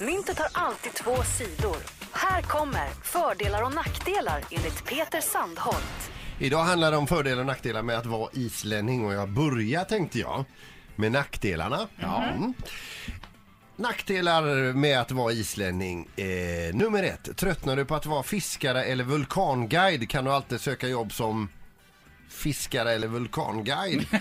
Myntet har alltid två sidor. Här kommer fördelar och nackdelar enligt Peter Sandholt. Idag handlar det om fördelar och nackdelar med att vara islänning och jag börjar tänkte jag med nackdelarna. Mm. Nackdelar med att vara islänning. Eh, nummer ett, tröttnar du på att vara fiskare eller vulkanguide kan du alltid söka jobb som fiskare eller vulkanguide.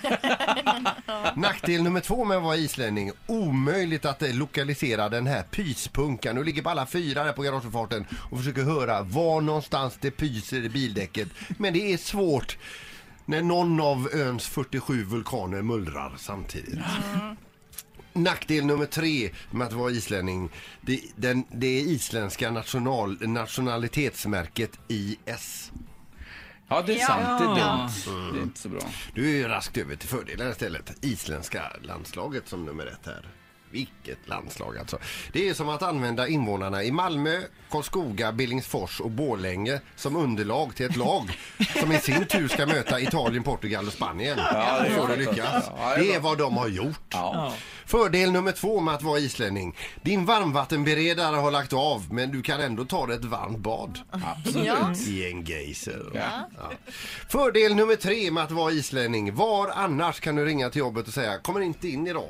Nackdel nummer två med att vara islänning. Omöjligt att eh, lokalisera den här pyspunkan. Du ligger på alla fyra där på garagefarten och försöker höra var någonstans det pyser i bildäcket. Men det är svårt när någon av öns 47 vulkaner mullrar samtidigt. Nackdel nummer tre med att vara islänning, det, den, det är isländska national, nationalitetsmärket IS. Ja, det är sant. Det är Ja. dumt. Det är inte så bra. Du är ju raskt över till fördelar istället. Isländska landslaget som nummer ett här. Vilket landslag alltså. Det är som att använda invånarna i Malmö, Karlskoga, Billingsfors och Borlänge som underlag till ett lag som i sin tur ska möta Italien, Portugal och Spanien. Ja, det är lyckas. Ja, det är Det är bra. vad de har gjort. Ja. Fördel nummer två med att vara islänning. Din varmvattenberedare har lagt av men du kan ändå ta dig ett varmt bad. Absolut. I en geyser. Ja. Ja. Fördel nummer tre med att vara islänning. Var annars kan du ringa till jobbet och säga kommer inte in idag.